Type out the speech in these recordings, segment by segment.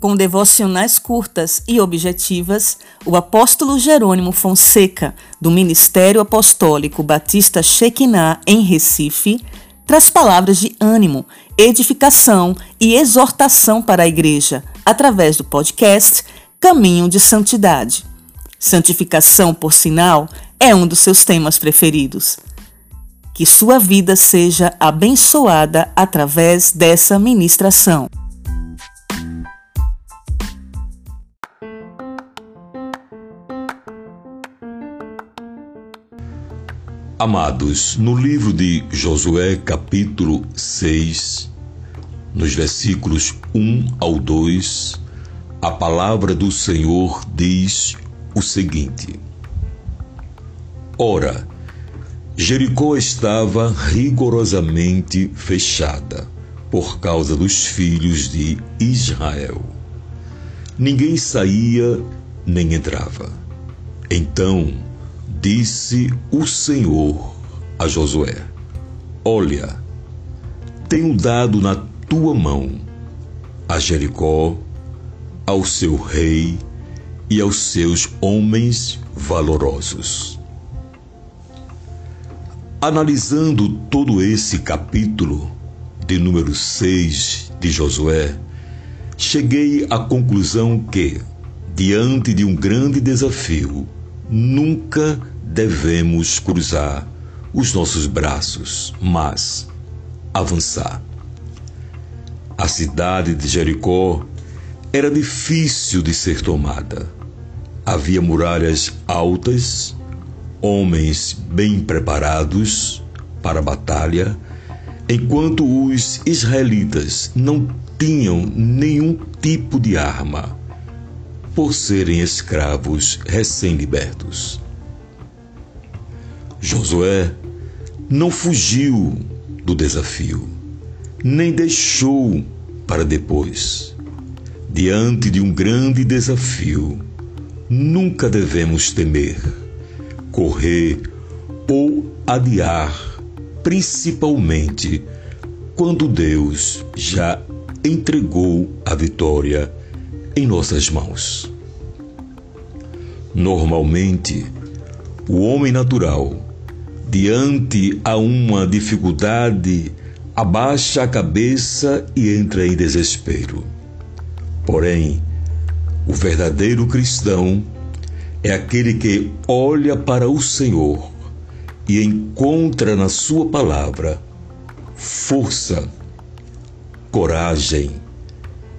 Com devocionais curtas e objetivas, o apóstolo Jerônimo Fonseca, do Ministério Apostólico Batista Shekinah, em Recife, traz palavras de ânimo, edificação e exortação para a igreja, através do podcast Caminho de Santidade. Santificação, por sinal, é um dos seus temas preferidos. Que sua vida seja abençoada através dessa ministração. Amados, no livro de Josué, capítulo 6, nos versículos 1 ao 2, a palavra do Senhor diz o seguinte: Ora, Jericó estava rigorosamente fechada por causa dos filhos de Israel. Ninguém saía nem entrava. Então disse o Senhor a Josué: Olha, tenho dado na tua mão a Jericó, ao seu rei e aos seus homens valorosos. Analisando todo esse capítulo de número 6 de Josué, cheguei à conclusão que, diante de um grande desafio, nunca devemos cruzar os nossos braços, mas avançar. A cidade de Jericó era difícil de ser tomada. Havia muralhas altas, homens bem preparados para a batalha, enquanto os israelitas não tinham nenhum tipo de arma, por serem escravos recém-libertos. Josué não fugiu do desafio, nem deixou para depois. Diante de um grande desafio, nunca devemos temer correr ou adiar, principalmente quando Deus já entregou a vitória em nossas mãos. Normalmente, o homem natural, diante a uma dificuldade, abaixa a cabeça e entra em desespero. Porém, o verdadeiro cristão é aquele que olha para o Senhor e encontra na Sua palavra força, coragem,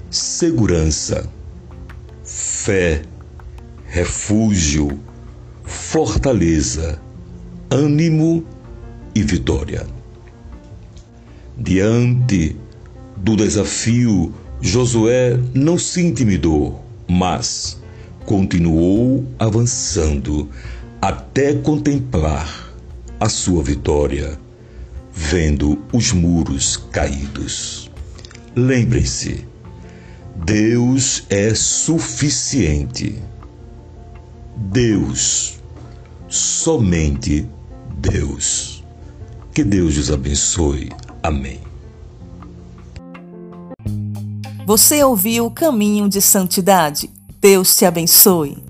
segurança, fé, refúgio, fortaleza, ânimo e vitória. Diante do desafio, Josué não se intimidou, mas continuou avançando até contemplar a sua vitória, vendo os muros caídos. Lembrem-se, Deus é suficiente. Deus, somente Deus. Que Deus os abençoe. Amém. Você ouviu o caminho de santidade? Deus te abençoe.